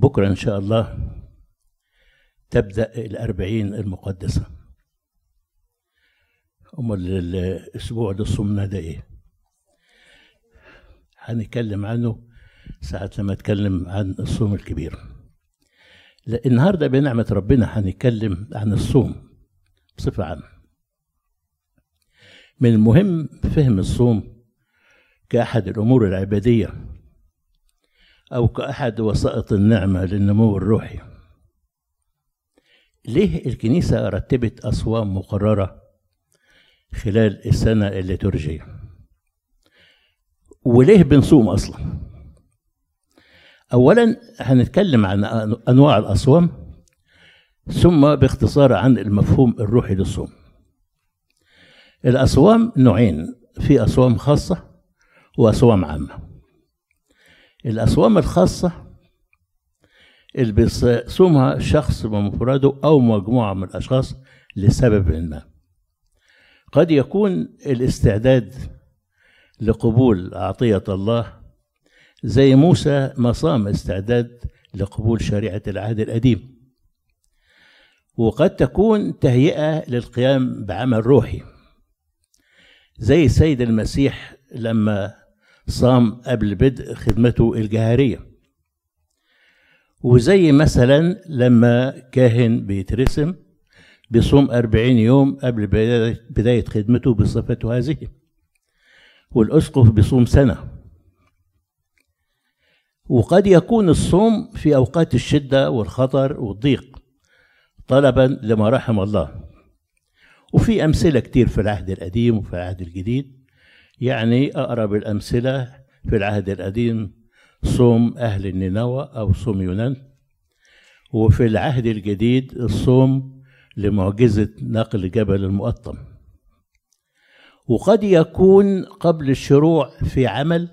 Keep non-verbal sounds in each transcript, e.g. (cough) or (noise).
بكرة إن شاء الله تبدأ الأربعين المقدسة. أمال الأسبوع ده صمنا ده إيه؟ هنتكلم عنه ساعة لما أتكلم عن الصوم الكبير. لا النهارده بنعمة ربنا هنتكلم عن الصوم بصفة عامة. من المهم فهم الصوم كأحد الأمور العبادية أو كأحد وسائط النعمة للنمو الروحي. ليه الكنيسة رتبت أصوام مقررة خلال السنة الليتورجية وليه بنصوم أصلا؟ أولا هنتكلم عن أنواع الأصوام ثم باختصار عن المفهوم الروحي للصوم. الأصوام نوعين في أصوام خاصة وأصوام عامة. الأصوام الخاصة اللي بيصومها شخص بمفرده أو مجموعة من الأشخاص لسبب ما. قد يكون الاستعداد لقبول عطية الله زي موسى ما صام استعداد لقبول شريعة العهد القديم. وقد تكون تهيئة للقيام بعمل روحي. زي السيد المسيح لما صام قبل بدء خدمته الجهارية وزي مثلا لما كاهن بيترسم بيصوم أربعين يوم قبل بداية خدمته بصفته هذه. والأسقف بيصوم سنة. وقد يكون الصوم في أوقات الشدة والخطر والضيق طلبا لما رحم الله. وفي أمثلة كتير في العهد القديم وفي العهد الجديد. يعني أقرب الأمثلة في العهد القديم صوم أهل النينوى أو صوم يونان وفي العهد الجديد الصوم لمعجزة نقل جبل المقطم وقد يكون قبل الشروع في عمل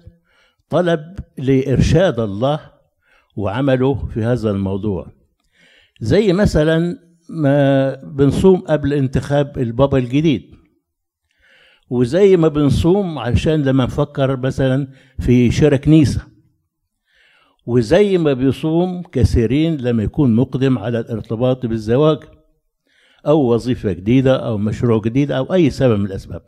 طلب لإرشاد الله وعمله في هذا الموضوع. زي مثلا ما بنصوم قبل انتخاب البابا الجديد. وزي ما بنصوم عشان لما نفكر مثلا في شراء كنيسة وزي ما بيصوم كثيرين لما يكون مقدم على الارتباط بالزواج أو وظيفة جديدة أو مشروع جديد أو أي سبب من الأسباب.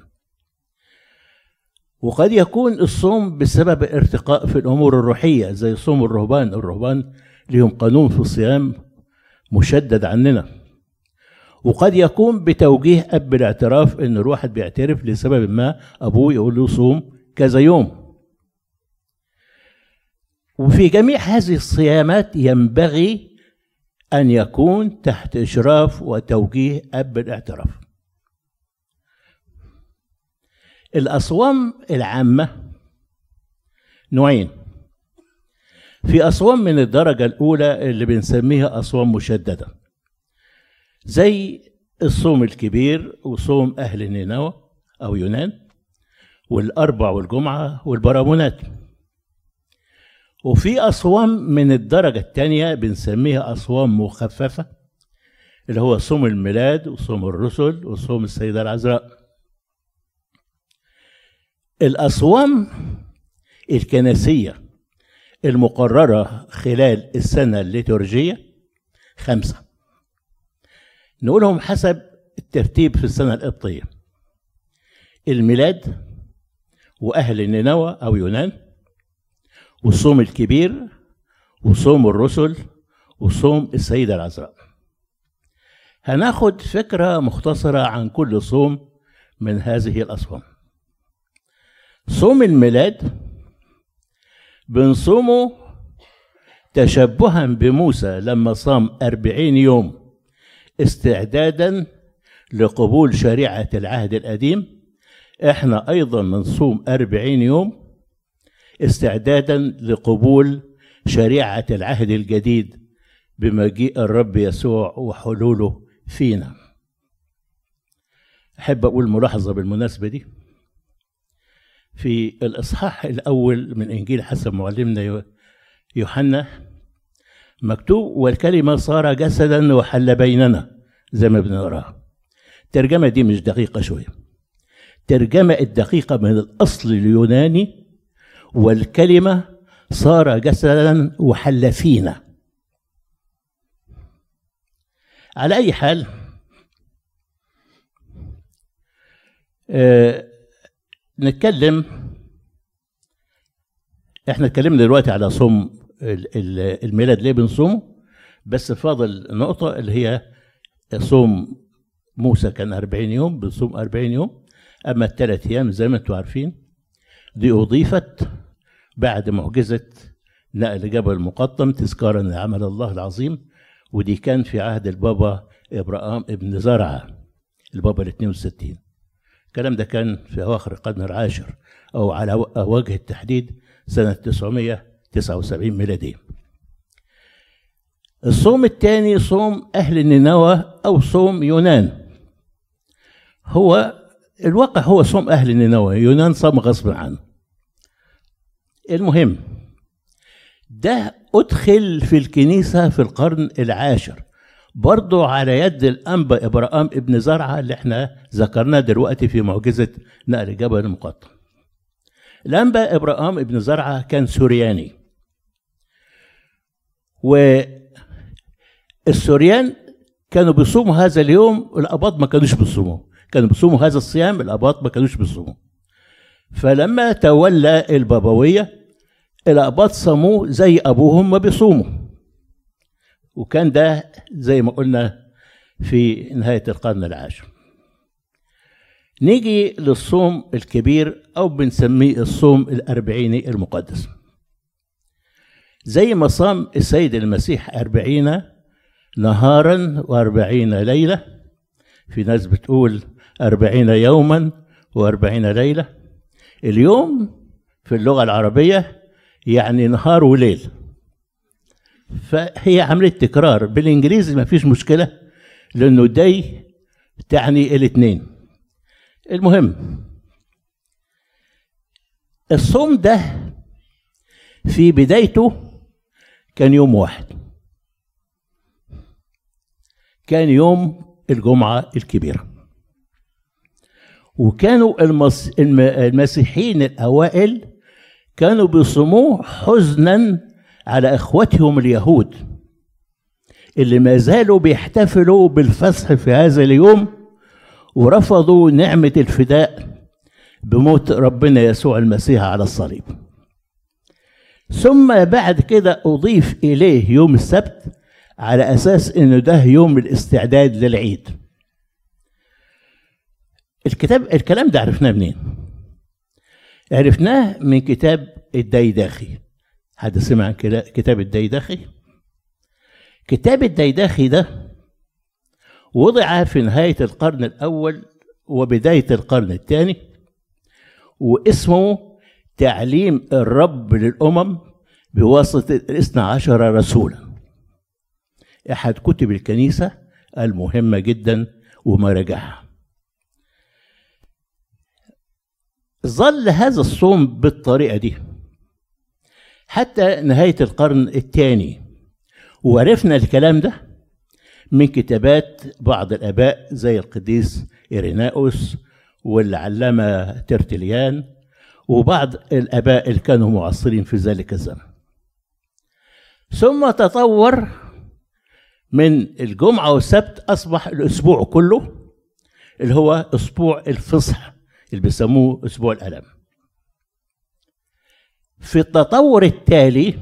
وقد يكون الصوم بسبب ارتقاء في الأمور الروحية زي صوم الرهبان. الرهبان لهم قانون في الصيام مشدد عننا. وقد يكون بتوجيه أب الاعتراف إن الواحد بيعترف لسبب ما أبوه يقول له صوم كذا يوم. وفي جميع هذه الصيامات ينبغي أن يكون تحت إشراف وتوجيه أب الاعتراف الأصوام العامة نوعين. في أصوام من الدرجة الأولى اللي بنسميها أصوام مشددة. زي الصوم الكبير وصوم أهل نينوى أو يونان والأربع والجمعة والبرامونات. وفي أصوام من الدرجة الثانية بنسميها أصوام مخففة اللي هو صوم الميلاد وصوم الرسل وصوم السيدة العذراء. الأصوام الكنسية المقررة خلال السنة الليتورجية خمسة. نقولهم حسب الترتيب في السنة القبطية. الميلاد وأهل نينوى أو يونان والصوم الكبير وصوم الرسل وصوم السيدة العذراء هناخد فكرة مختصرة عن كل صوم من هذه الأصوام. صوم الميلاد بنصومه تشبها بموسى لما صام أربعين يوم. استعدادا لقبول شريعة العهد القديم. إحنا أيضا بنصوم أربعين يوم استعدادا لقبول شريعة العهد الجديد بمجيء الرب يسوع وحلوله فينا. أحب أقول ملاحظة بالمناسبة دي. في الإصحاح الأول من إنجيل حسب معلمنا يوحنا مكتوب والكلمة صار جسدا وحل بيننا زي ما بنقراها الترجمة دي مش دقيقة شوية الترجمة الدقيقة من الأصل اليوناني والكلمة صار جسدا وحل فينا. على أي حال آه نتكلم إحنا اتكلمنا دلوقتي على ال- الميلاد ليه بنصومه. بس فاضل نقطة اللي هي صوم موسى كان 40 يوم بنصوم 40 يوم. أما الثلاث أيام زي ما أنتم عارفين دي أضيفت بعد معجزة نقل جبل المقطم تذكارا لعمل الله العظيم. ودي كان في عهد البابا إبراهام ابن زرعة البابا ال 62 الكلام ده كان في أواخر القرن العاشر أو على وجه التحديد سنة 979 ميلادية الصوم الثاني صوم أهل نينوى أو صوم يونان. هو الواقع هو صوم أهل نينوى يونان صام غصب عنه. المهم ده أدخل في الكنيسة في القرن العاشر. برضو على يد الأنبا إبراهام ابن زرعة اللي إحنا ذكرناه دلوقتي في معجزة نقل جبل المقطم. الأنبا إبراهام ابن زرعة كان سورياني. والسوريان كانوا بيصوموا هذا اليوم الأباط ما كانوش بيصوموا. كانوا بيصوموا هذا الصيام الأباط ما كانوش بيصوموا. فلما تولى البابوية الأباط صاموه زي أبوهم ما بيصوموا. وكان ده زي ما قلنا في نهاية القرن العاشر. نيجي للصوم الكبير أو بنسميه الصوم الأربعيني المقدس. زي ما صام السيد المسيح أربعين نهارا وأربعين ليلة في ناس بتقول أربعين يوما وأربعين ليلة. اليوم في اللغة العربية يعني نهار وليل. فهي عملية تكرار. بالإنجليزي ما فيش مشكلة لأنه دي تعني الاثنين. المهم الصوم ده في بدايته كان يوم واحد. كان يوم الجمعة الكبيرة. وكانوا المس... الم... المسيحيين الأوائل كانوا بيصوموه حزنا على إخوتهم اليهود اللي ما زالوا بيحتفلوا بالفصح في هذا اليوم ورفضوا نعمة الفداء بموت ربنا يسوع المسيح على الصليب. ثم بعد كده أضيف إليه يوم السبت على أساس إنه ده يوم الاستعداد للعيد الكتاب الكلام ده عرفناه منين؟ عرفناه من كتاب الديداخي حد سمع عن كتاب الديداخي؟ كتاب الديداخي ده وضع في نهاية القرن الأول وبداية القرن الثاني واسمه تعليم الرب للأمم بواسطة الاثنى عشر رسولا. أحد كتب الكنيسة المهمة جدا ومراجعها ظل هذا الصوم بالطريقة دي. حتى نهاية القرن الثاني وعرفنا الكلام ده من كتابات بعض الآباء زي القديس إيريناوس والعلامة ترتليان وبعض الآباء اللي كانوا معاصرين في ذلك الزمن. ثم تطور من الجمعة والسبت أصبح الأسبوع كله اللي هو أسبوع الفصح اللي بيسموه أسبوع الألم. في التطور التالي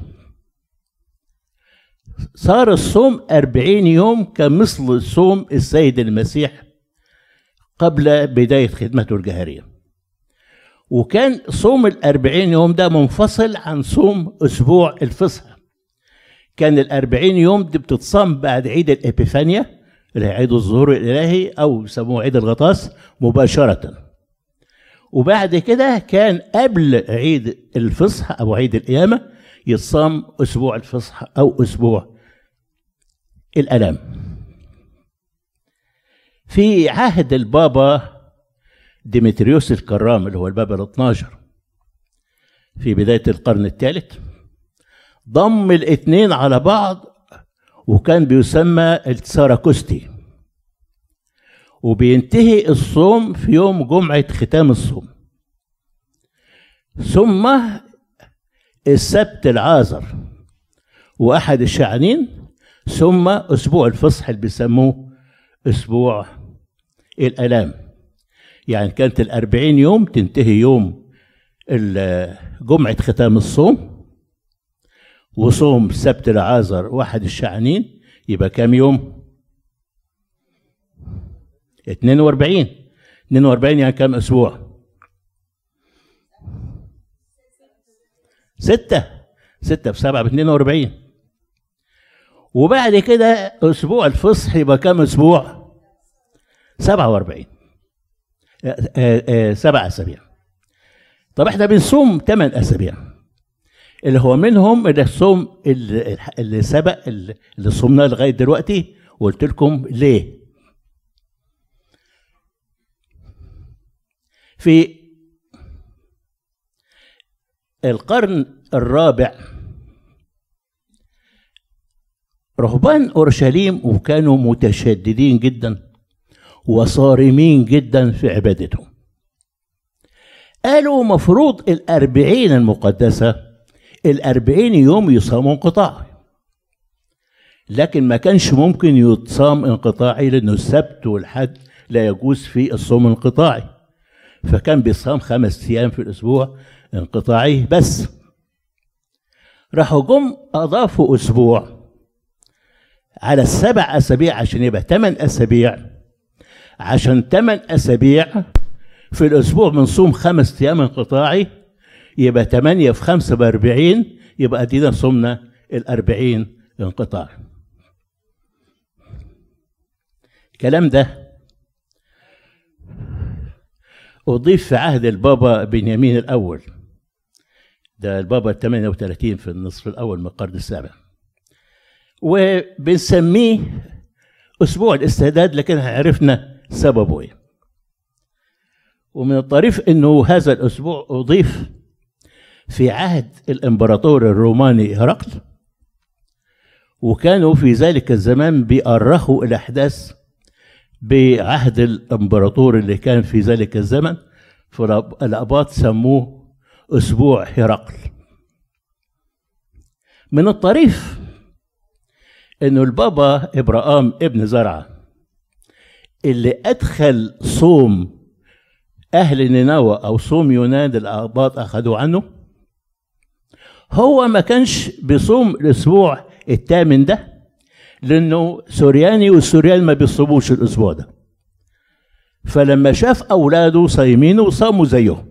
صار الصوم أربعين يوم كمثل صوم السيد المسيح قبل بداية خدمته الجهرية. وكان صوم الأربعين يوم ده منفصل عن صوم أسبوع الفصح. كان الأربعين يوم دي بتتصام بعد عيد الإبيفانيا اللي هي عيد الظهور الإلهي أو يسموه عيد الغطاس مباشرة. وبعد كده كان قبل عيد الفصح أو عيد القيامة يتصام أسبوع الفصح أو أسبوع الألام في عهد البابا ديمتريوس الكرام اللي هو البابا ال 12 في بداية القرن الثالث ضم الاثنين على بعض وكان بيسمى الساراكوستي وبينتهي الصوم في يوم جمعة ختام الصوم. ثم السبت العازر وأحد الشعانين ثم أسبوع الفصح اللي بيسموه أسبوع الآلام. يعني كانت الأربعين يوم تنتهي يوم جمعة ختام الصوم وصوم سبت العازر واحد الشعانين يبقى كام يوم؟ 42 42 يعني كام أسبوع؟ ستة. ستة في سبعة ب 42 وبعد كده أسبوع الفصح يبقى كام أسبوع؟ 47 آه، آه، آه، سبع أسابيع. طب إحنا بنصوم ثمان أسابيع. اللي هو منهم الصوم اللي, سبق اللي صومناه لغاية دلوقتي وقلت لكم ليه. في القرن الرابع رهبان أورشليم وكانوا متشددين جدا. وصارمين جدا في عبادتهم. قالوا مفروض الأربعين المقدسة الأربعين يوم يصاموا انقطاعي لكن ما كانش ممكن يتصام انقطاعي لأنه السبت والحد لا يجوز في الصوم الانقطاعي فكان بيصام خمس أيام في الأسبوع انقطاعي بس. راحوا جم أضافوا أسبوع على السبع أسابيع عشان يبقى ثمان أسابيع عشان ثمان أسابيع في الأسبوع بنصوم خمس أيام انقطاعي يبقى ثمانية في خمسة بأربعين يبقى أدينا صمنا الأربعين انقطاع. الكلام ده أضيف في عهد البابا بنيامين الأول. ده البابا 38 في النصف الأول من القرن السابع. وبنسميه أسبوع الاستعداد لكن عرفنا سببه. إيه ومن الطريف أنه هذا الأسبوع أضيف في عهد الإمبراطور الروماني هرقل وكانوا في ذلك الزمان بيأرخوا الأحداث بعهد الإمبراطور اللي كان في ذلك الزمن فالأباط سموه أسبوع هرقل. من الطريف إنه البابا إبراهام ابن زرعة اللي أدخل صوم أهل نينوى أو صوم يونان الاباط أخذوا عنه هو ما كانش بيصوم الأسبوع الثامن ده لأنه سورياني والسوريان ما بيصوموش الأسبوع ده. فلما شاف أولاده صايمينه صاموا زيهم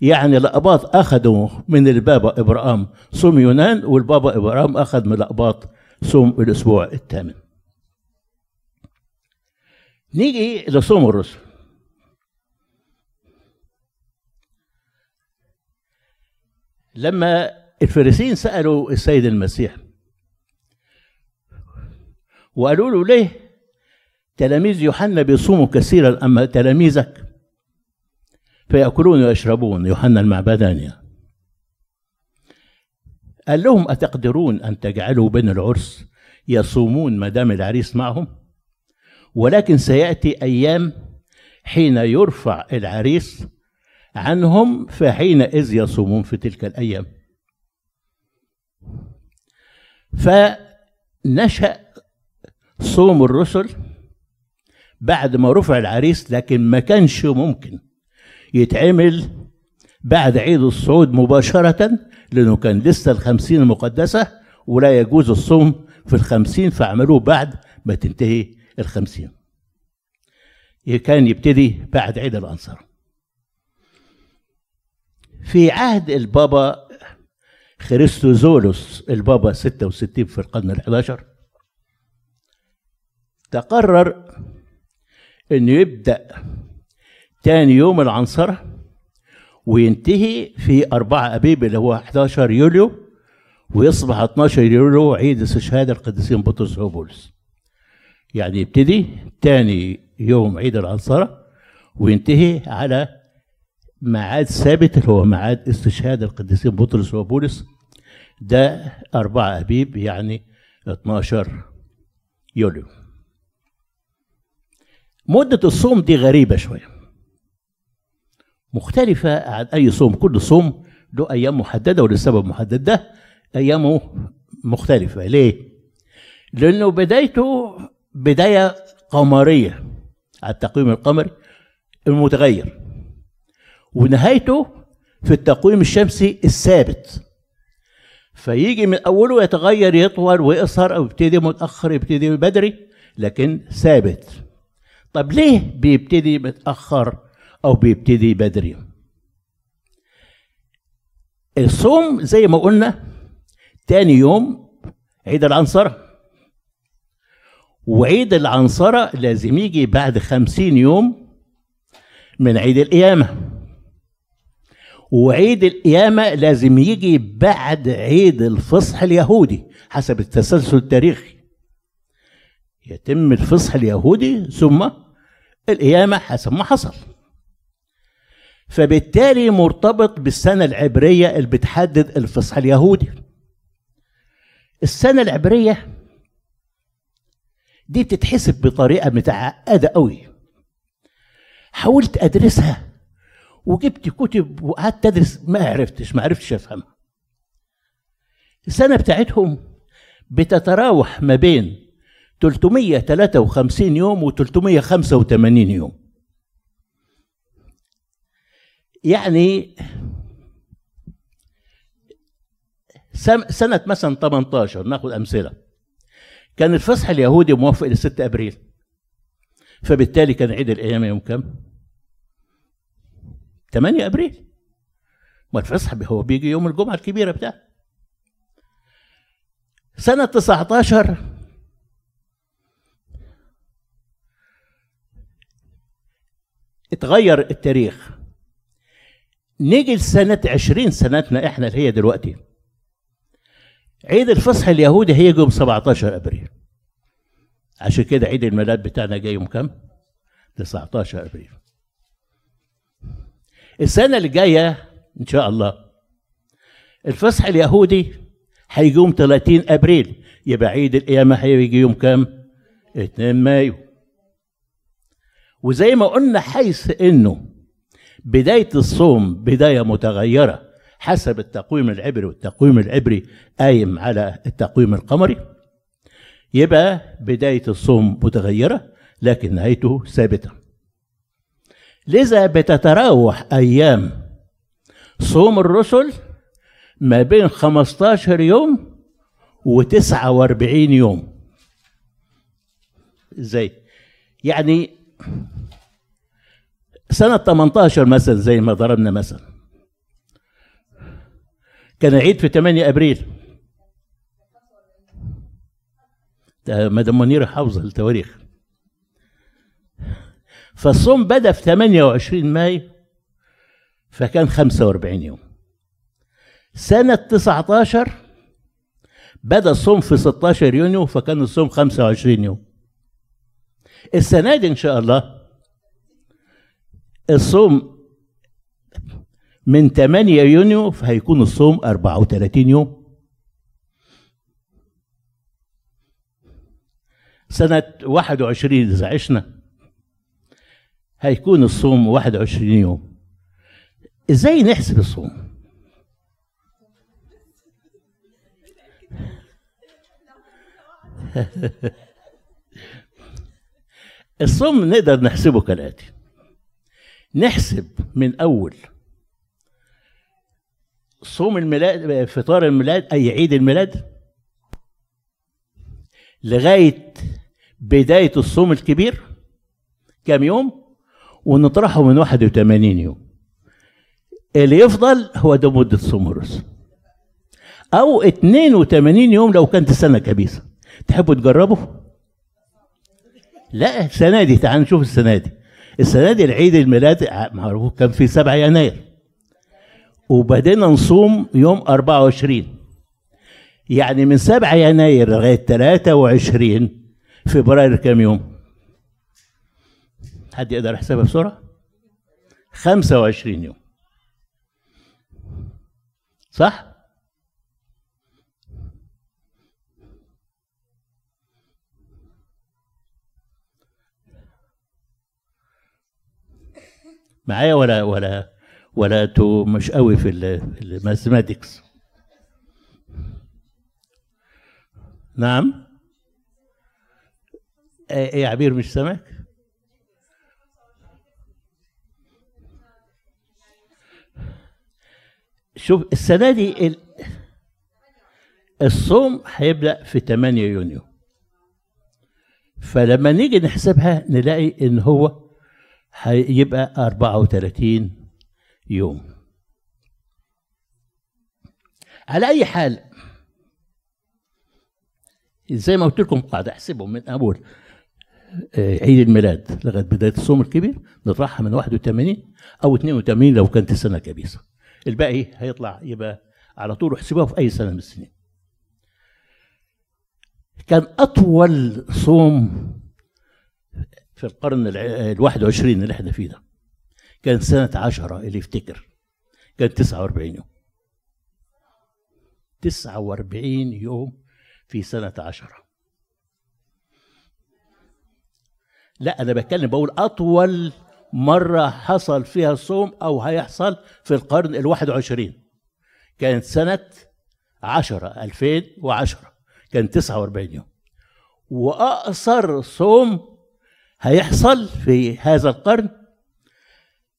يعني الأباط أخذوا من البابا إبراهام صوم يونان والبابا إبراهام أخذ من الأباط صوم الأسبوع الثامن. نيجي لصوم الرسل. لما الفريسيين سألوا السيد المسيح وقالوا له ليه تلاميذ يوحنا بيصوموا كثيرا أما تلاميذك؟ فيأكلون ويشربون يوحنا المعبداني قال لهم أتقدرون أن تجعلوا بين العرس يصومون ما دام العريس معهم؟ ولكن سيأتي أيام حين يرفع العريس عنهم فحينئذ يصومون في تلك الأيام. فنشأ صوم الرسل بعد ما رفع العريس لكن ما كانش ممكن يتعمل بعد عيد الصعود مباشرة لأنه كان لسه الخمسين المقدسة ولا يجوز الصوم في الخمسين فعملوه بعد ما تنتهي الخمسين. كان يبتدي بعد عيد الأنصار. في عهد البابا خريستوزولوس البابا 66 في القرن الحداشر تقرر إنه يبدأ تاني يوم العنصرة وينتهي في أربعة أبيب اللي هو 11 يوليو ويصبح 12 يوليو عيد استشهاد القديسين بطرس وبولس يعني يبتدي تاني يوم عيد العنصرة وينتهي على ميعاد ثابت اللي هو ميعاد استشهاد القديسين بطرس وبولس. ده أربعة أبيب يعني 12 يوليو. مدة الصوم دي غريبة شوية. مختلفة عن أي صوم. كل صوم له أيام محددة ولسبب محدد. ده أيامه مختلفة. ليه؟ لأنه بدايته بداية قمرية على التقويم القمري المتغير. ونهايته في التقويم الشمسي الثابت. فيجي من أوله يتغير يطول ويقصر أو يبتدي متأخر يبتدي بدري لكن ثابت. طب ليه بيبتدي متأخر أو بيبتدي بدري؟ الصوم زي ما قلنا تاني يوم عيد العنصرة وعيد العنصرة لازم يجي بعد خمسين يوم من عيد القيامة. وعيد القيامة لازم يجي بعد عيد الفصح اليهودي حسب التسلسل التاريخي. يتم الفصح اليهودي ثم القيامة حسب ما حصل. فبالتالي مرتبط بالسنة العبرية اللي بتحدد الفصح اليهودي. السنة العبرية دي بتتحسب بطريقة متعقدة قوي. حاولت أدرسها وجبت كتب وقعدت أدرس ما عرفتش ما عرفتش أفهمها. السنة بتاعتهم بتتراوح ما بين 353 يوم و 385 يوم. يعني سنة مثلا 18 ناخد أمثلة. كان الفصح اليهودي موافق ل 6 أبريل. فبالتالي كان عيد القيامة يوم كام؟ 8 أبريل. ما الفصح هو بيجي يوم الجمعة الكبيرة بتاعه. سنة 19 اتغير التاريخ. نيجي لسنة عشرين سنتنا إحنا اللي هي دلوقتي. عيد الفصح اليهودي هيجي يوم 17 أبريل. عشان كده عيد الميلاد بتاعنا جاي يوم كام؟ 19 أبريل. السنة اللي جاية إن شاء الله الفصح اليهودي هيجي يوم 30 أبريل. يبقى عيد القيامة هيجي يوم كام؟ 2 مايو. وزي ما قلنا حيث إنه بداية الصوم بداية متغيرة. حسب التقويم العبري والتقويم العبري قايم على التقويم القمري. يبقى بداية الصوم متغيرة لكن نهايته ثابتة. لذا بتتراوح أيام صوم الرسل ما بين 15 يوم و49 يوم. إزاي؟ يعني سنة 18 مثلا زي ما ضربنا مثلا. كان عيد في 8 أبريل. مدام منيرة حافظة التواريخ فالصوم بدأ في 28 مايو فكان 45 يوم. سنة 19 بدأ الصوم في 16 يونيو فكان الصوم 25 يوم. السنة دي إن شاء الله الصوم من 8 يونيو فهيكون الصوم 34 يوم. سنة 21 إذا عشنا هيكون الصوم 21 يوم. إزاي نحسب الصوم؟ (laughs) الصوم نقدر نحسبه كالآتي. نحسب من أول صوم الميلاد فطار الميلاد أي عيد الميلاد. لغاية بداية الصوم الكبير كام يوم؟ ونطرحه من 81 يوم. اللي يفضل هو ده صوم الرسل أو 82 يوم لو كانت السنة كبيسة. تحبوا تجربوا؟ لا السنة دي تعالوا نشوف السنة دي. السنة دي العيد الميلاد معروف كان في 7 يناير. وبدينا نصوم يوم 24 يعني من 7 يناير لغاية 23 فبراير كام يوم؟ حد يقدر يحسبها بسرعة؟ 25 يوم صح؟ معايا ولا ولا ولا أنتوا مش قوي في الماثيماتكس نعم؟ إيه إيه يا عبير مش سامعك؟ شوف السنة دي ال- الصوم هيبدأ في 8 يونيو. فلما نيجي نحسبها نلاقي إن هو هيبقى 34 يوم. على أي حال زي ما قلت لكم قاعد أحسبهم من أول آه، عيد الميلاد لغاية بداية الصوم الكبير نطرحها من 81 أو 82 لو كانت السنة كبيسه الباقي هيطلع يبقى على طول احسبوها في أي سنة من السنين. كان أطول صوم في القرن ال 21 اللي إحنا فيه ده. كان سنة 10 اللي يفتكر. كان 49 يوم. 49 يوم في سنة 10 لا أنا بتكلم بقول أطول مرة حصل فيها الصوم أو هيحصل في القرن ال 21 كانت سنة 10 2010 كان 49 يوم. وأقصر صوم هيحصل في هذا القرن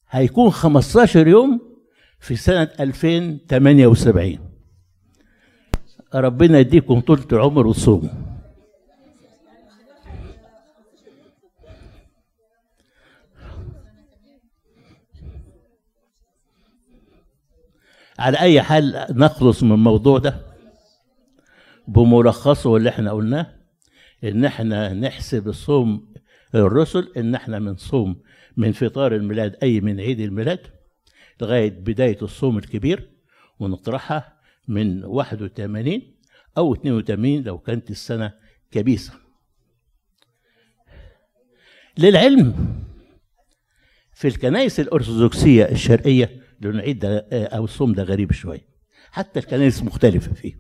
هيكون 15 يوم في سنة 2078 ربنا يديكم طولة العمر وتصوموا على أي حال نخلص من الموضوع ده بملخصه اللي إحنا قلناه إن إحنا نحسب الصوم الرسل إن إحنا بنصوم من فطار الميلاد أي من عيد الميلاد لغاية بداية الصوم الكبير ونطرحها من 81 أو 82 لو كانت السنة كبيسة. للعلم في الكنائس الأرثوذكسية الشرقية لأن العيد ده أو الصوم ده غريب شوية حتى الكنائس مختلفة فيه.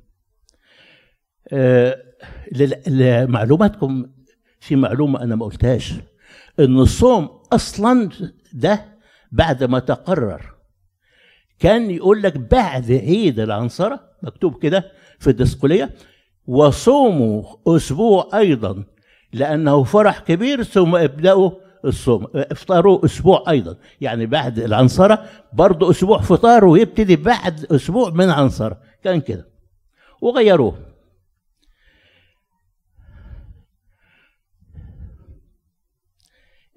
آه، لمعلوماتكم في معلومة أنا ما قلتهاش إن الصوم أصلا ده بعد ما تقرر. كان يقول لك بعد عيد العنصره مكتوب كده في الدسقليه وصوموا أسبوع أيضا لأنه فرح كبير ثم ابدأوا الصوم افطروا أسبوع أيضا. يعني بعد العنصره برضه أسبوع فطار ويبتدي بعد أسبوع من عنصره كان كده. وغيروه ال-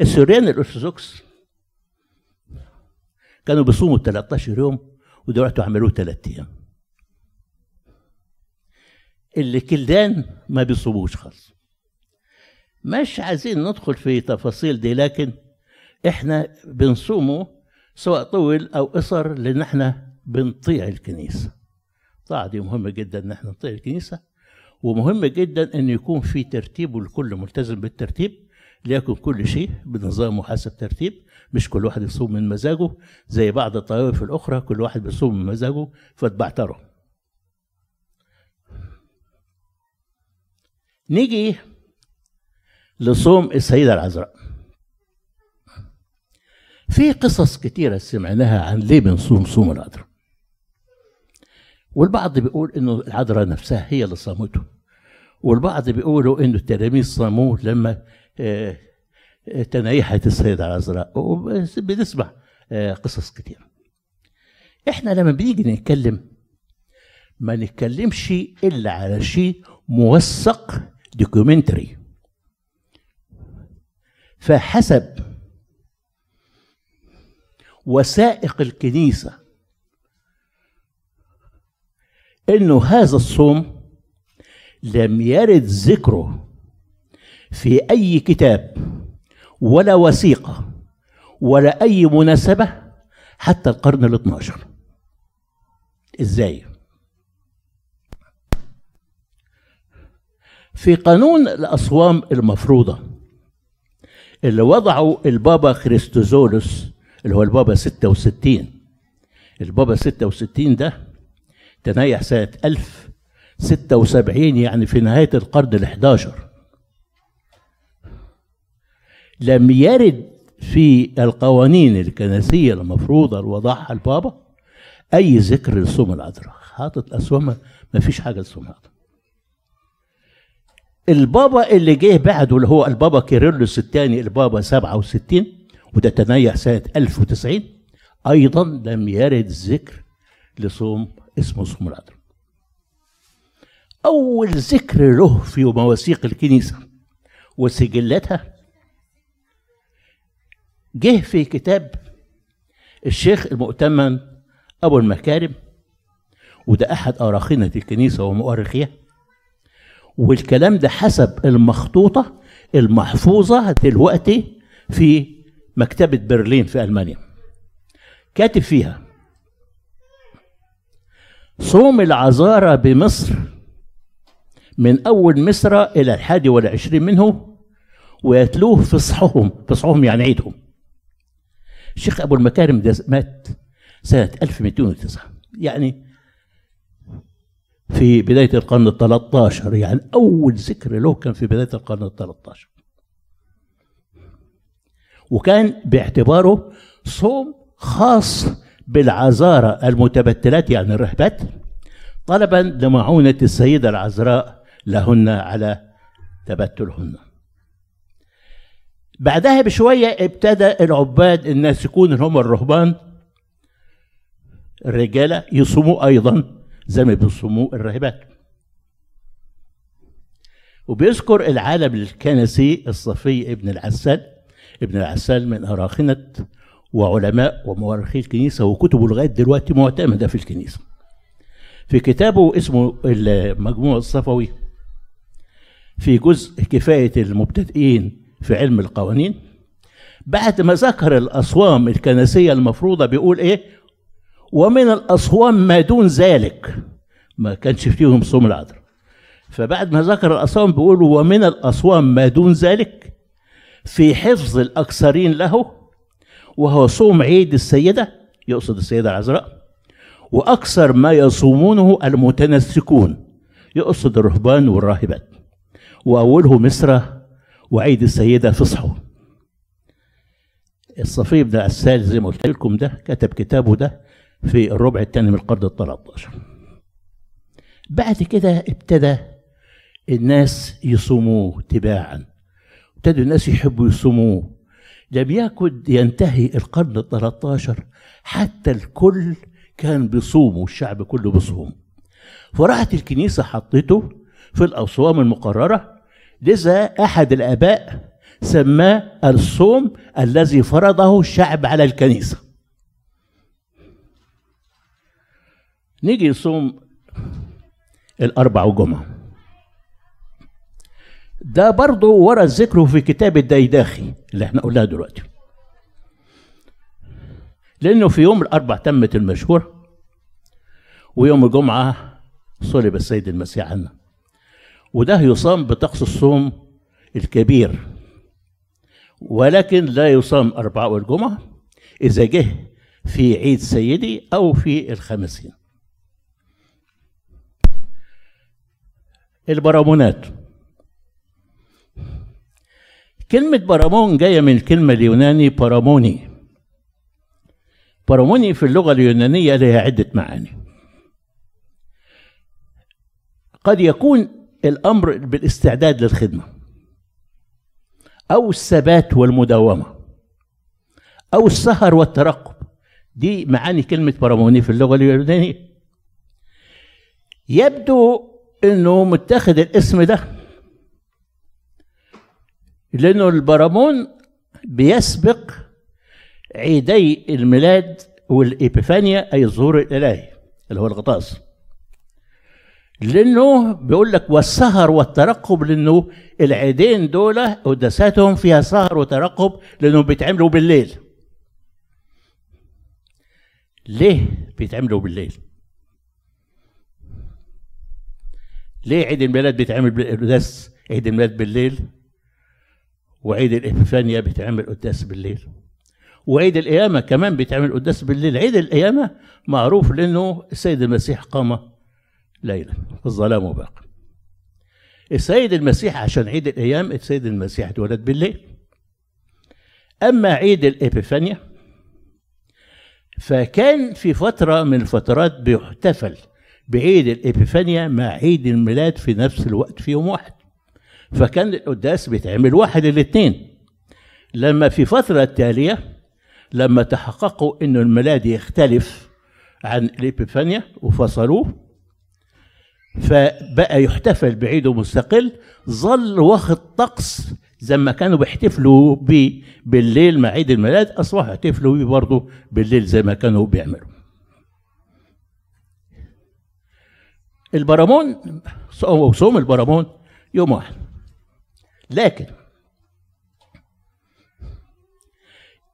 السوريان الأرثوذكس كانوا بيصوموا 13 يوم ودلوقتي عملوه 3 أيام. اللي كلدان ما بيصوموش خالص. مش عايزين ندخل في تفاصيل دي لكن إحنا بنصومه سواء طول أو قصر لأن إحنا بنطيع الكنيسة. الطاعه دي مهمة جدا إن إحنا نطيع الكنيسة. ومهم جدا إن يكون في ترتيب والكل ملتزم بالترتيب ليكن كل شيء بنظام وحسب ترتيب مش كل واحد يصوم من مزاجه زي بعض الطوائف الأخرى كل واحد بيصوم من مزاجه فتبعتره نيجي لصوم السيدة العذراء. في قصص كتيرة سمعناها عن ليه بنصوم صوم العذراء. والبعض بيقول إنه العذراء نفسها هي اللي صامته. والبعض بيقولوا إنه التلاميذ صاموه لما آه، آه، تنيحت السيدة العذراء وبس- بنسمع آه، قصص كتير. إحنا لما بنيجي نتكلم ما نتكلمش إلا على شيء موثق دوكيومنتري. فحسب وثائق الكنيسة إنه هذا الصوم لم يرد ذكره في أي كتاب ولا وثيقة ولا أي مناسبة حتى القرن ال 12 إزاي؟ في قانون الأصوام المفروضة اللي وضعه البابا خريستوزولوس اللي هو البابا 66 البابا 66 ده تنيح سنة 1076 يعني في نهاية القرن ال 11 لم يرد في القوانين الكنسية المفروضة وضعها البابا أي ذكر لصوم العذراء حاطط أسومة ما فيش حاجة لصوم العذراء البابا اللي جه بعده اللي هو البابا كيرلس الثاني البابا 67 وده تنيح سنة 1090 أيضا لم يرد ذكر لصوم اسمه العذراء أول ذكر له في مواثيق الكنيسة وسجلاتها جه في كتاب الشيخ المؤتمن أبو المكارم وده أحد أراخنة الكنيسة ومؤرخيها والكلام ده حسب المخطوطة المحفوظة دلوقتي في مكتبة برلين في ألمانيا. كاتب فيها صوم العذارى بمصر من أول مصر إلى الحادي والعشرين منه ويتلوه فصحهم فصحهم يعني عيدهم. الشيخ أبو المكارم ده مات سنة 1209 يعني في بداية القرن ال 13 يعني أول ذكر له كان في بداية القرن ال 13 وكان باعتباره صوم خاص بالعذارى المتبتلات يعني الرهبات طلبا لمعونة السيدة العذراء لهن على تبتلهن. بعدها بشوية ابتدى العباد الناسكون اللي هم الرهبان الرجالة يصوموا أيضا زي ما بيصوموا الراهبات وبيذكر العالم الكنسي الصفي ابن العسال ابن العسال من أراخنة وعلماء ومؤرخي الكنيسة وكتبه لغاية دلوقتي معتمدة في الكنيسة. في كتابه اسمه المجموع الصفوي في جزء كفاية المبتدئين في علم القوانين بعد ما ذكر الأصوام الكنسية المفروضة بيقول إيه؟ ومن الأصوام ما دون ذلك ما كانش فيهم صوم العذراء. فبعد ما ذكر الأصوام بيقول ومن الأصوام ما دون ذلك في حفظ الأكثرين له وهو صوم عيد السيدة يقصد السيدة العذراء وأكثر ما يصومونه المتنسكون يقصد الرهبان والراهبات. وأوله مصر وعيد السيدة فصحه. الصفي بن عسال زي ما قلت لكم ده كتب كتابه ده في الربع الثاني من القرن ال 13 بعد كده ابتدى الناس يصوموه تباعا. ابتدوا الناس يحبوا يصوموه. لم يكن ينتهي القرن ال 13 حتى الكل كان بيصوم والشعب كله بيصوم. فراحت الكنيسة حطته في الأصوام المقررة لذا أحد الآباء سماه الصوم الذي فرضه الشعب على الكنيسة. نيجي نصوم الأربع وجمعة ده برضه ورا ذكره في كتاب الديداخي اللي إحنا قلناه دلوقتي. لأنه في يوم الأربع تمت المشهور ويوم الجمعة صلب السيد المسيح عنا. وده يصام بطقس الصوم الكبير. ولكن لا يصام أربعة والجمعة إذا جه في عيد سيدي أو في الخمسين البرامونات. كلمة برامون جاية من الكلمة اليوناني براموني براموني في اللغة اليونانية لها عدة معاني. قد يكون الأمر بالاستعداد للخدمة أو الثبات والمداومة أو السهر والترقب. دي معاني كلمة براموني في اللغة اليونانية. يبدو إنه متاخد الاسم ده. لأنه البرامون بيسبق عيدي الميلاد والإبيفانيا أي الظهور الإلهي اللي هو الغطاس. لأنه بيقول لك والسهر والترقب لأنه العيدين دول قداساتهم فيها سهر وترقب لأنهم بيتعملوا بالليل. ليه بيتعملوا بالليل؟ ليه عيد الميلاد بيتعمل بالقداس عيد الميلاد بالليل؟ وعيد الإبيفانيا بيتعمل قداس بالليل. وعيد القيامة كمان بيتعمل قداس بالليل. عيد القيامة معروف لأنه السيد المسيح قام ليلا. الظلام وباق السيد المسيح عشان عيد الأيام السيد المسيح اتولد بالليل. أما عيد الإبيفانيا فكان في فترة من الفترات بيحتفل بعيد الإبيفانيا مع عيد الميلاد في نفس الوقت في يوم واحد. فكان القداس بيتعمل واحد الاثنين لما في فترة التالية لما تحققوا انه الميلاد يختلف عن الإبيفانيا وفصلوه فبقى يحتفل بعيد مستقل ظل واخد طقس زي ما كانوا بيحتفلوا بيه بالليل مع عيد الميلاد أصبحوا يحتفلوا بيه برضه بالليل زي ما كانوا بيعملوا. البرامون صوم البرامون يوم واحد. لكن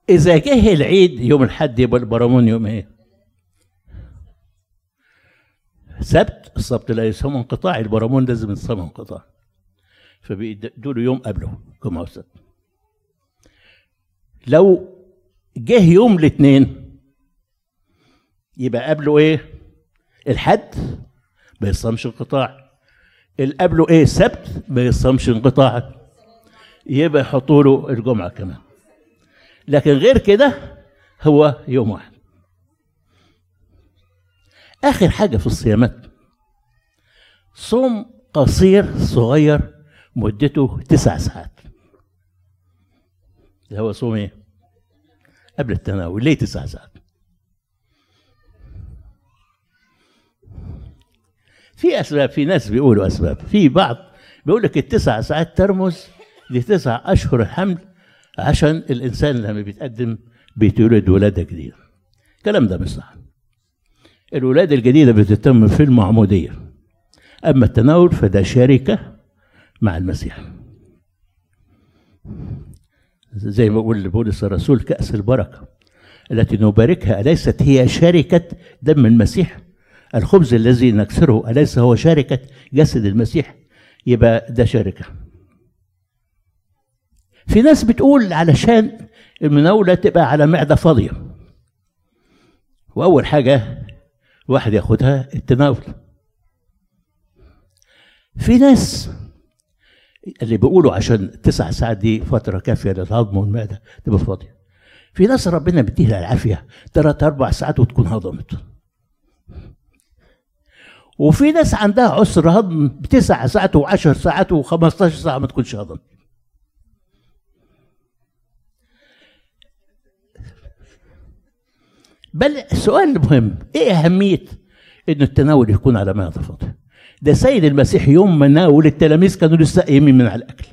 إذا جه العيد يوم الحد يبقى البرامون يوم إيه؟ سبت السبت لا يسمى انقطاع البرامون لازم يسمى انقطاع فبيدوا له يوم قبله جمعة وسبت لو جه يوم الاثنين يبقى قبله إيه؟ الحد ما يصومش انقطاع اللي قبله إيه؟ السبت ما يصومش انقطاع يبقى يحطوا له الجمعة كمان. لكن غير كده هو يوم واحد. آخر حاجة في الصيامات. صوم قصير صغير مدته تسع ساعات. اللي هو صوم إيه؟ قبل التناول ليه تسع ساعات؟ في أسباب في ناس بيقولوا أسباب. في بعض بيقول لك التسع ساعات ترمز لتسع أشهر الحمل عشان الإنسان لما بيتقدم بيتولد ولادة جديده الكلام ده مش صح. الولادة الجديدة بتتم في المعموديه أما التناول فده شركة مع المسيح. زي ما بيقول بولس الرسول كأس البركة التي نباركها أليست هي شركة دم المسيح؟ الخبز الذي نكسره أليس هو شركة جسد المسيح؟ يبقى ده شركة. في ناس بتقول علشان المناولة تبقى على معدة فاضية. وأول حاجة واحد ياخدها التناول. في ناس اللي بيقولوا عشان تسع ساعات دي فترة كافية للهضم والمعدة تبقى فاضية. في ناس ربنا بيديها العافية ثلاث أربع ساعات وتكون هضمت. وفي ناس عندها عسر هضم بتسع ساعات وعشر ساعات وخمستاشر ساعة ما تكونش هضم بل السؤال المهم إيه أهمية إن التناول يكون على معدة فاضية؟ ده سيد المسيح يوم ما ناول التلاميذ كانوا لسه قايمين من على الأكل.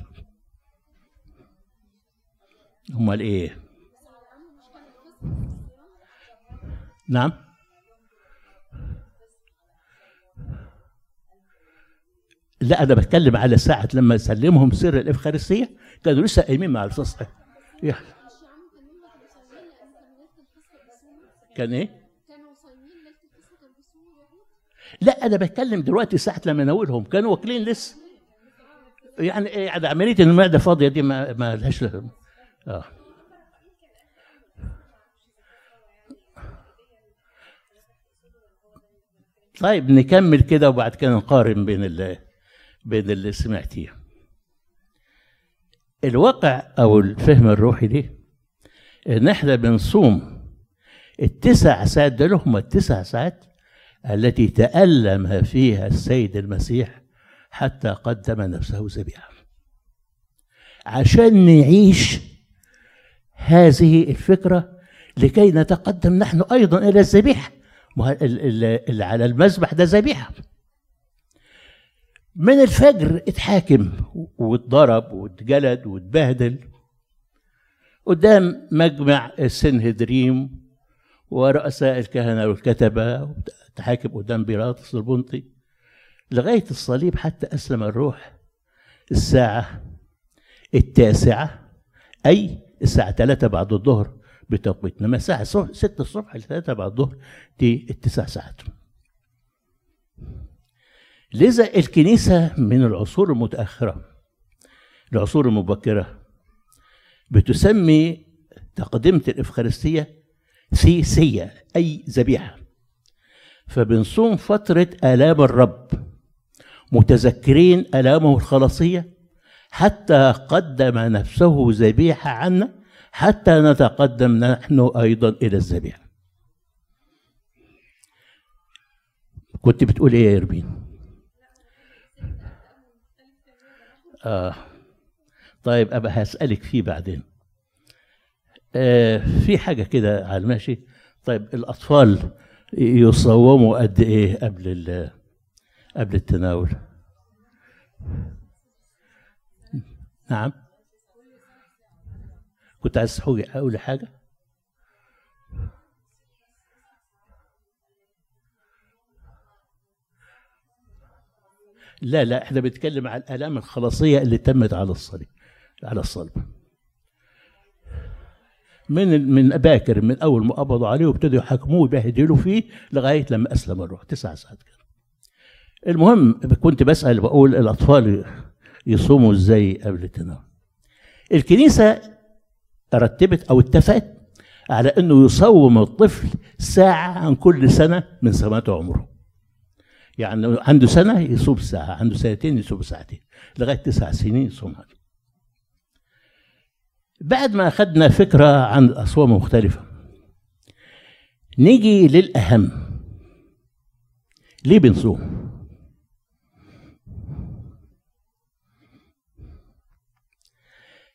امال إيه؟ نعم. لا أنا بتكلم على ساعة لما سلمهم سر الإفخارستية كانوا لسه قايمين مع الرسول كان إيه؟ كانوا صايمين ليلة الفصح كانوا بيصوموا اليهود؟ لا أنا بتكلم دلوقتي ساعة لما ناولهم كانوا واكلين لسه. يعني يعني عملية المعدة فاضية دي ما ما لهاش آه. طيب نكمل كده وبعد كده نقارن بين ال بين اللي سمعتيه. الواقع أو الفهم الروحي دي إن إحنا بنصوم التسع ساعات دول هم التسع ساعات التي تألم فيها السيد المسيح حتى قدم نفسه ذبيحة عشان نعيش هذه الفكرة لكي نتقدم نحن أيضا إلى الذبيحة اللي على المذبح ده ذبيحة من الفجر اتحاكم واتضرب واتجلد واتبهدل قدام مجمع السنهدريم ورؤساء الكهنة والكتبة تحاكم قدام بيلاطس البنطي. لغاية الصليب حتى أسلم الروح الساعة التاسعة أي الساعة 3 بعد الظهر بتوقيتنا ما الساعة 6 الصبح ل 3 بعد الظهر دي التسع ساعات. لذا الكنيسة من العصور المتأخرة العصور المبكرة بتسمي تقدمة الإفخارستية سيسية أي ذبيحة. فبنصوم فترة آلام الرب متذكرين آلامه الخلاصية حتى قدم نفسه ذبيحة عنا حتى نتقدم نحن أيضا إلى الذبيحة. كنت بتقول إيه يا إربين آه. طيب أبقى هسألك فيه بعدين. آه في حاجة كده على الماشي طيب الأطفال يصوموا قد إيه قبل قبل التناول؟ نعم. كنت عايز تحوجي أقول حاجة؟ لا لا إحنا بنتكلم عن الآلام الخلاصية اللي تمت على الصليب على الصلب. من من باكر من أول ما قبضوا عليه وابتدوا يحاكموه ويبهدلوا فيه لغاية لما أسلم الروح. تسع ساعات كده. المهم كنت بسأل بقول الأطفال يصوموا إزاي قبل التناول الكنيسة رتبت أو اتفقت على إنه يصوم الطفل ساعة عن كل سنة من سنوات عمره. يعني عنده سنة يصوم ساعة عنده سنتين يصوم ساعتين لغاية تسع سنين يصوم هذا بعد ما أخذنا فكرة عن الأصوام مختلفة نيجي للأهم. ليه بنصوم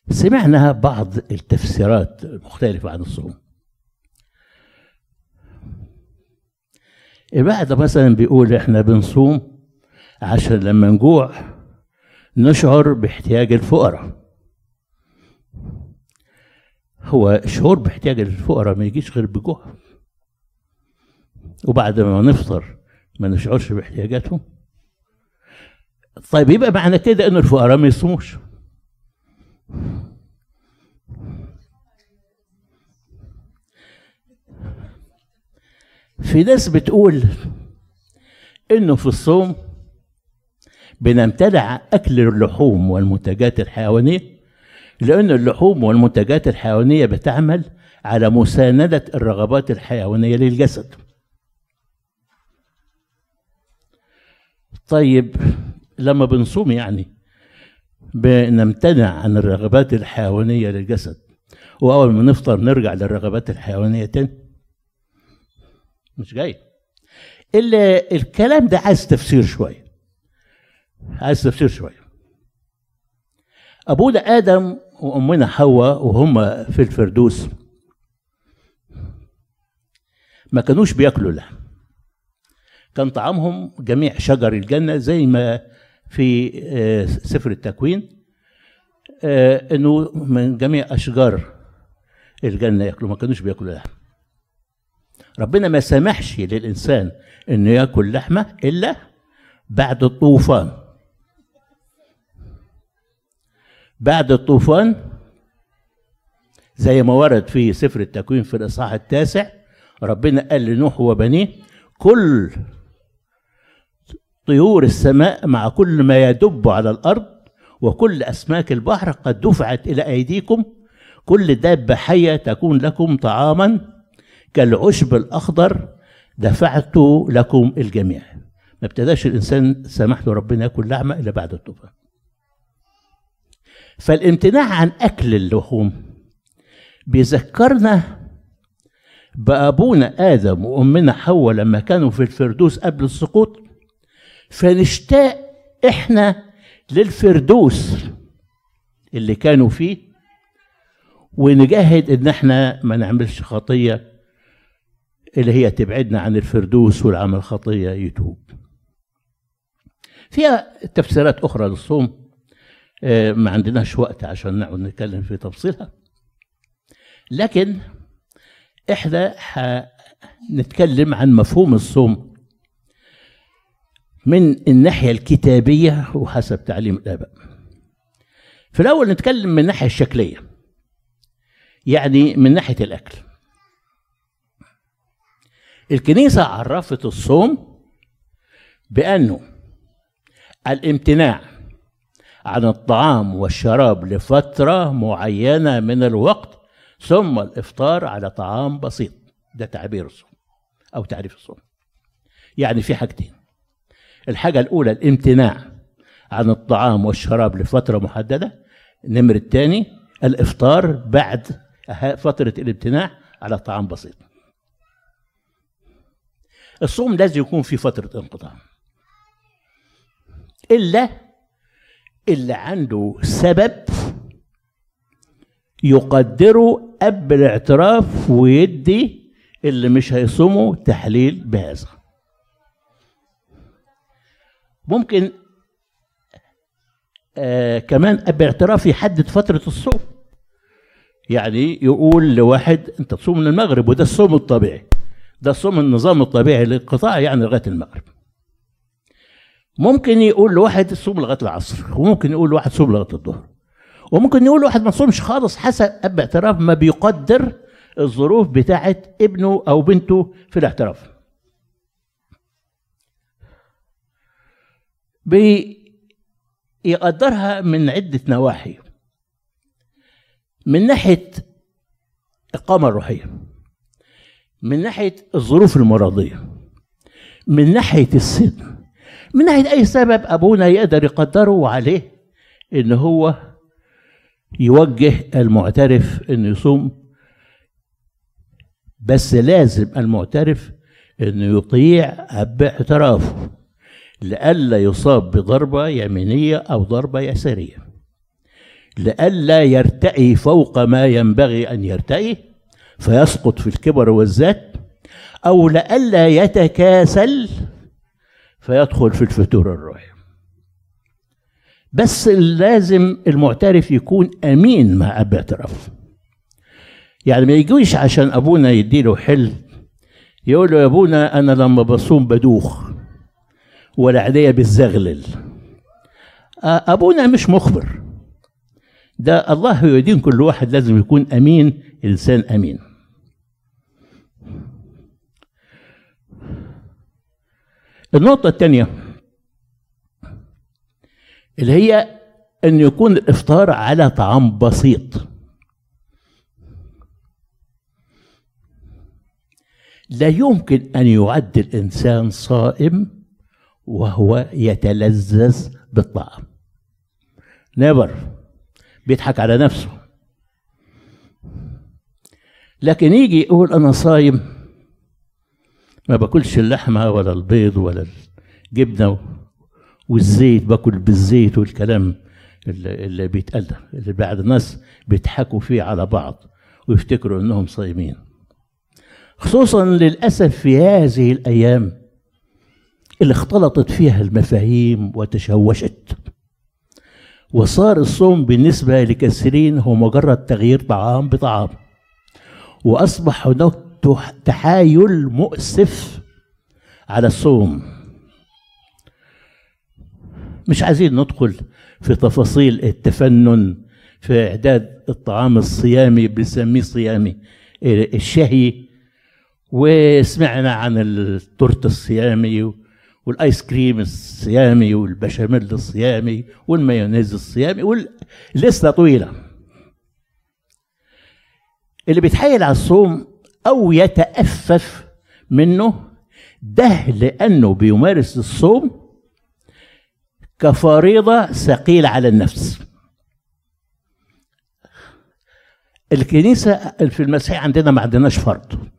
سمعنا بعض التفسيرات المختلفة عن الصوم. الواحد مثلا بيقول إحنا بنصوم عشان لما نجوع نشعر باحتياج الفقراء. هو الشعور باحتياج الفقراء ما يجيش غير بجوع وبعد ما نفطر ما نشعرش باحتياجاتهم. طيب يبقى معنى كده إن الفقراء ما يصوموش. في ناس بتقول إنه في الصوم بنمتنع أكل اللحوم والمنتجات الحيوانية لأن اللحوم والمنتجات الحيوانية بتعمل على مساندة الرغبات الحيوانية للجسد. طيب لما بنصوم يعني بنمتنع عن الرغبات الحيوانية للجسد وأول ما نفطر نرجع للرغبات الحيوانية تاني. مش جاي. إلا الكلام ده عايز تفسير شوية. عايز تفسير شوية. أبونا آدم وأمنا حواء وهم في الفردوس. ما كانوش بياكلوا لحم. كان طعامهم جميع شجر الجنة زي ما في آه، سفر التكوين آه، إنه من جميع أشجار الجنة ياكلوا ما كانوش بياكلوا لحم. ربنا ما سمحش للإنسان إنه ياكل لحمة إلا بعد الطوفان. بعد الطوفان زي ما ورد في سفر التكوين في الإصحاح التاسع ربنا قال لنوح وبنيه كل طيور السماء مع كل ما يدب على الأرض وكل أسماك البحر قد دفعت إلى أيديكم كل دابة حية تكون لكم طعاما كالعشب الأخضر دفعت لكم الجميع. ما ابتداش الإنسان سمح له ربنا ياكل لحمة إلا بعد الطوفان. فالامتناع عن أكل اللحوم. بيذكرنا بأبونا آدم وأمنا حواء لما كانوا في الفردوس قبل السقوط. فنشتاق إحنا للفردوس اللي كانوا فيه ونجاهد إن إحنا ما نعملش خطية اللي هي تبعدنا عن الفردوس والعمل خطية يتوب. فيها تفسيرات أخرى للصوم. ما عندناش وقت عشان نقعد نتكلم في تفصيلها. لكن إحنا هنتكلم عن مفهوم الصوم من الناحية الكتابية وحسب تعليم الآباء. في الأول نتكلم من الناحية الشكلية يعني من ناحية الأكل. الكنيسة عرفت الصوم بأنه الامتناع عن الطعام والشراب لفترة معينة من الوقت ثم الإفطار على طعام بسيط. ده تعبير الصوم أو تعريف الصوم. يعني في حاجتين. الحاجة الأولى الامتناع عن الطعام والشراب لفترة محددة. نمر الثاني الإفطار بعد فترة الامتناع على طعام بسيط. الصوم لازم يكون في فترة انقطاع. إلا اللي عنده سبب يقدره قبل الاعتراف ويدي اللي مش هيصوموا تحليل بهذا. ممكن آه كمان قبل الاعتراف يحدد فترة الصوم. يعني يقول لواحد أنت تصوم من المغرب وده الصوم الطبيعي. ده الصوم النظام الطبيعي للقطاع يعني لغاية المغرب. ممكن يقول لواحد صوم لغاية العصر وممكن يقول لواحد صوم لغاية الظهر وممكن يقول لواحد ما تصومش خالص حسب اعتراف ما بيقدر الظروف بتاعه ابنه أو بنته في الاعتراف. بيقدرها من عدة نواحي. من ناحية القامه الروحية من ناحية الظروف المرضية من ناحية السن من ناحيه أي سبب أبونا يقدر يقدره عليه إن هو يوجه المعترف انه يصوم بس لازم المعترف إنه يطيع باعترافه لئلا يصاب بضربة يمينية أو ضربة يسارية لئلا يرتئي فوق ما ينبغي أن يرتئي فيسقط في الكبر والذات أو لئلا يتكاسل فيدخل في الفتور الروحي. بس لازم المعترف يكون أمين مع أب اعتراف يعني ما يجوش عشان أبونا يديله حل يقول له يا أبونا أنا لما بصوم بدوخ ولا عينيا بتزغلل أبونا مش مخبر. ده الله يدين كل واحد لازم يكون أمين إنسان أمين. النقطة الثانية اللي هي أن يكون الإفطار على طعام بسيط. لا يمكن أن يعد الإنسان صائم وهو يتلذذ بالطعام. نيفر بيضحك على نفسه. لكن يجي يقول أنا صايم ما باكلش اللحمة ولا البيض ولا الجبنة والزيت باكل بالزيت والكلام اللي, بيتقال اللي بعد الناس بيضحكوا فيه على بعض ويفتكروا إنهم صايمين. خصوصا للأسف في هذه الأيام اللي اختلطت فيها المفاهيم وتشوشت. وصار الصوم بالنسبة لكثيرين هو مجرد تغيير طعام بطعام. واصبح هناك تحايل مؤسف على الصوم. مش عايزين ندخل في تفاصيل التفنن في إعداد الطعام الصيامي بنسميه صيامي الشهي. وسمعنا عن التورت الصيامي والآيس كريم الصيامي والبشاميل الصيامي والمايونيز الصيامي واللسته طويلة. اللي بيتحايل على الصوم أو يتأفف منه ده لأنه بيمارس الصوم كفريضة ثقيلة على النفس. الكنيسة في المسيح عندنا ما عندناش فرض.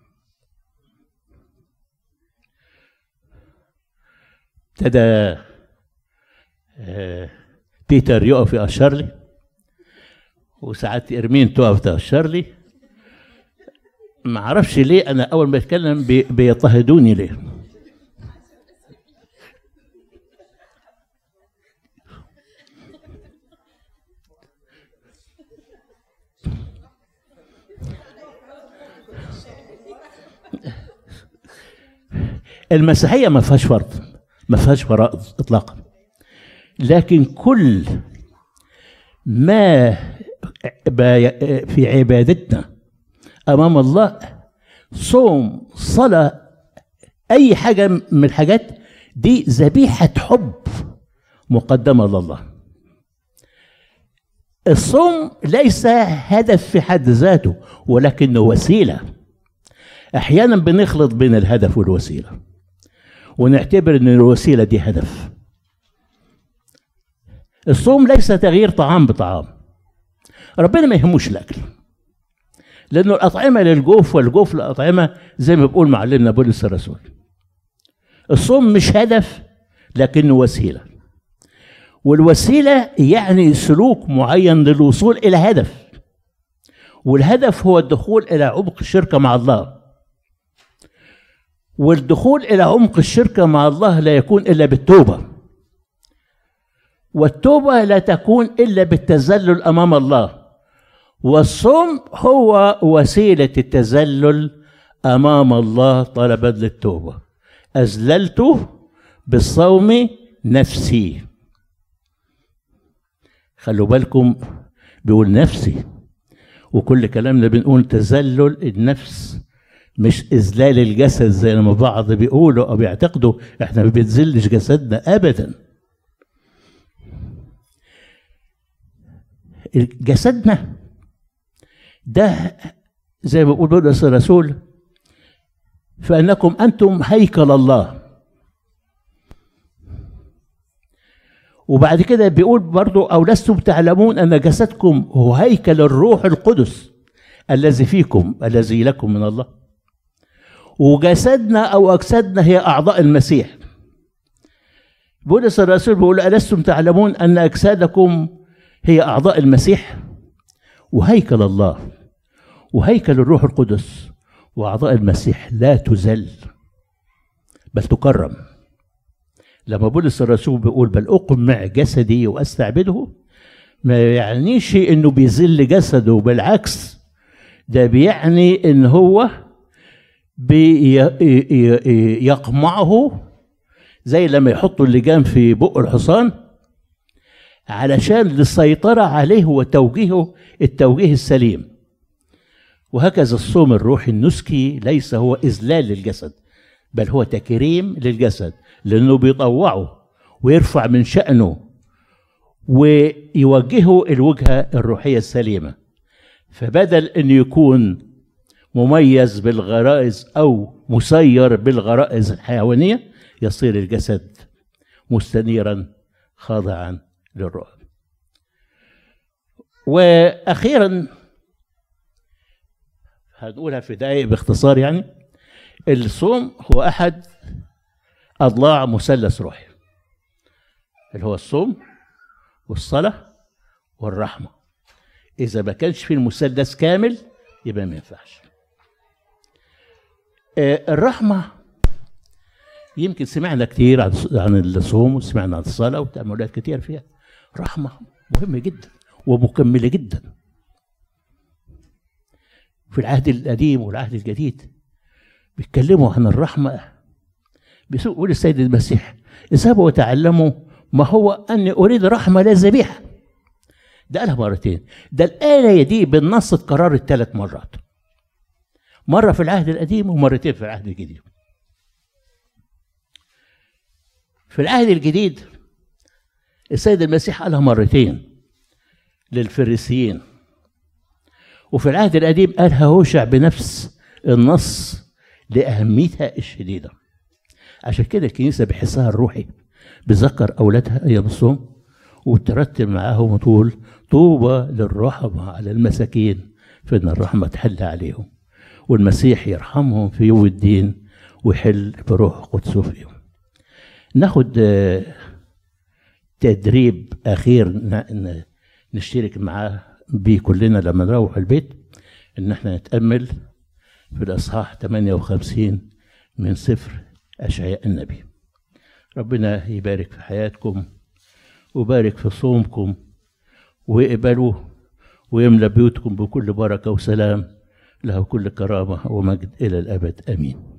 ابتدى بيتر يقف يأشر لي وساعات إرمين تقف تأشر لي ما أعرفش ليه أنا أول ما أتكلم بي بيضطهدوني ليه. المسيحية ما فيهاش فرض ما فيهاش فرائض اطلاقا. لكن كل ما في عبادتنا أمام الله صوم صلاة أي حاجة من الحاجات دي ذبيحة حب مقدمة لله. الصوم ليس هدف في حد ذاته ولكنه وسيلة. أحيانا بنخلط بين الهدف والوسيلة ونعتبر إن الوسيلة دي هدف. الصوم ليس تغيير طعام بطعام. ربنا ما يهموش الأكل. لأنه الأطعمة للجوف والجوف للاطعمه زي ما بيقول معلمنا بولس الرسول. الصوم مش هدف لكنه وسيلة. والوسيلة يعني سلوك معين للوصول إلى هدف. والهدف هو الدخول إلى عمق الشركة مع الله. والدخول إلى عمق الشركة مع الله لا يكون إلا بالتوبة. والتوبة لا تكون إلا بالتذلل أمام الله. والصوم هو وسيلة التذلل أمام الله طلبا للتوبه أذللت بالصوم نفسي. خلوا بالكم بيقول نفسي. وكل كلامنا بنقول تذلل النفس مش إذلال الجسد زي ما بعض بيقولوا أو بيعتقدوا. إحنا ما بنذلش جسدنا ابدا. جسدنا ده زي ما بيقول بولس الرسول فإنكم أنتم هيكل الله. وبعد كده بيقول برضو أو لستم تعلمون أن جسدكم هو هيكل الروح القدس الذي فيكم الذي لكم من الله. وجسدنا أو أجسادنا هي أعضاء المسيح. بولس الرسول بيقول ألستم تعلمون أن أجسادكم هي أعضاء المسيح؟ وهيكل الله. وهيكل الروح القدس وأعضاء المسيح لا تزل بل تكرم. لما بولس الرسول بيقول بل أقمع جسدي وأستعبده ما يعنيش إنه بيذل جسده بالعكس ده بيعني إن هو بيقمعه زي لما يحطوا اللجام في بق الحصان علشان للسيطرة عليه وتوجيهه التوجيه السليم. وهكذا الصوم الروحي النسكي ليس هو إذلال للجسد بل هو تكريم للجسد لأنه بيطوعه ويرفع من شأنه ويوجهه الوجهة الروحية السليمة. فبدل أن يكون مميز بالغرائز أو مسير بالغرائز الحيوانية يصير الجسد مستنيرا خاضعا للروح وأخيرا هنقولها في دقائق باختصار يعني الصوم هو أحد أضلاع مثلث روحي اللي هو الصوم والصلاة والرحمة. إذا ما كانش في المثلث كامل يبقى ما ينفعش. الرحمة يمكن سمعنا كتير عن عن الصوم وسمعنا عن الصلاة وتاملات كتير فيها. رحمة مهمة جدا ومكملة جدا. في العهد القديم والعهد الجديد بيتكلموا عن الرحمة بيقول السيد المسيح إذهبوا وتعلموا ما هو أني أريد رحمة لا ذبيحة. ده قالها مرتين ده الآية دي بالنص اتكررت ثلاث مرات. مرة في العهد القديم ومرتين في العهد الجديد. في العهد الجديد السيد المسيح قالها مرتين للفريسيين. وفي العهد القديم قالها هوشع بنفس النص لأهميتها الشديدة. عشان كده الكنيسة بحسها الروحي بذكر أولادها أيام الصوم وترتب معاهم وتقول طوبى للرحمة على المساكين فإن الرحمة تحل عليهم والمسيح يرحمهم في يوم الدين ويحل بروح قدسه فيهم ناخد تدريب أخير نشترك معاه بيه كلنا لما نروح البيت إن إحنا نتأمل في الإصحاح 58 من سفر أشعياء النبي. ربنا يبارك في حياتكم ويبارك في صومكم ويقبلوه ويملى بيوتكم بكل بركة وسلام له كل كرامة ومجد إلى الأبد. آمين.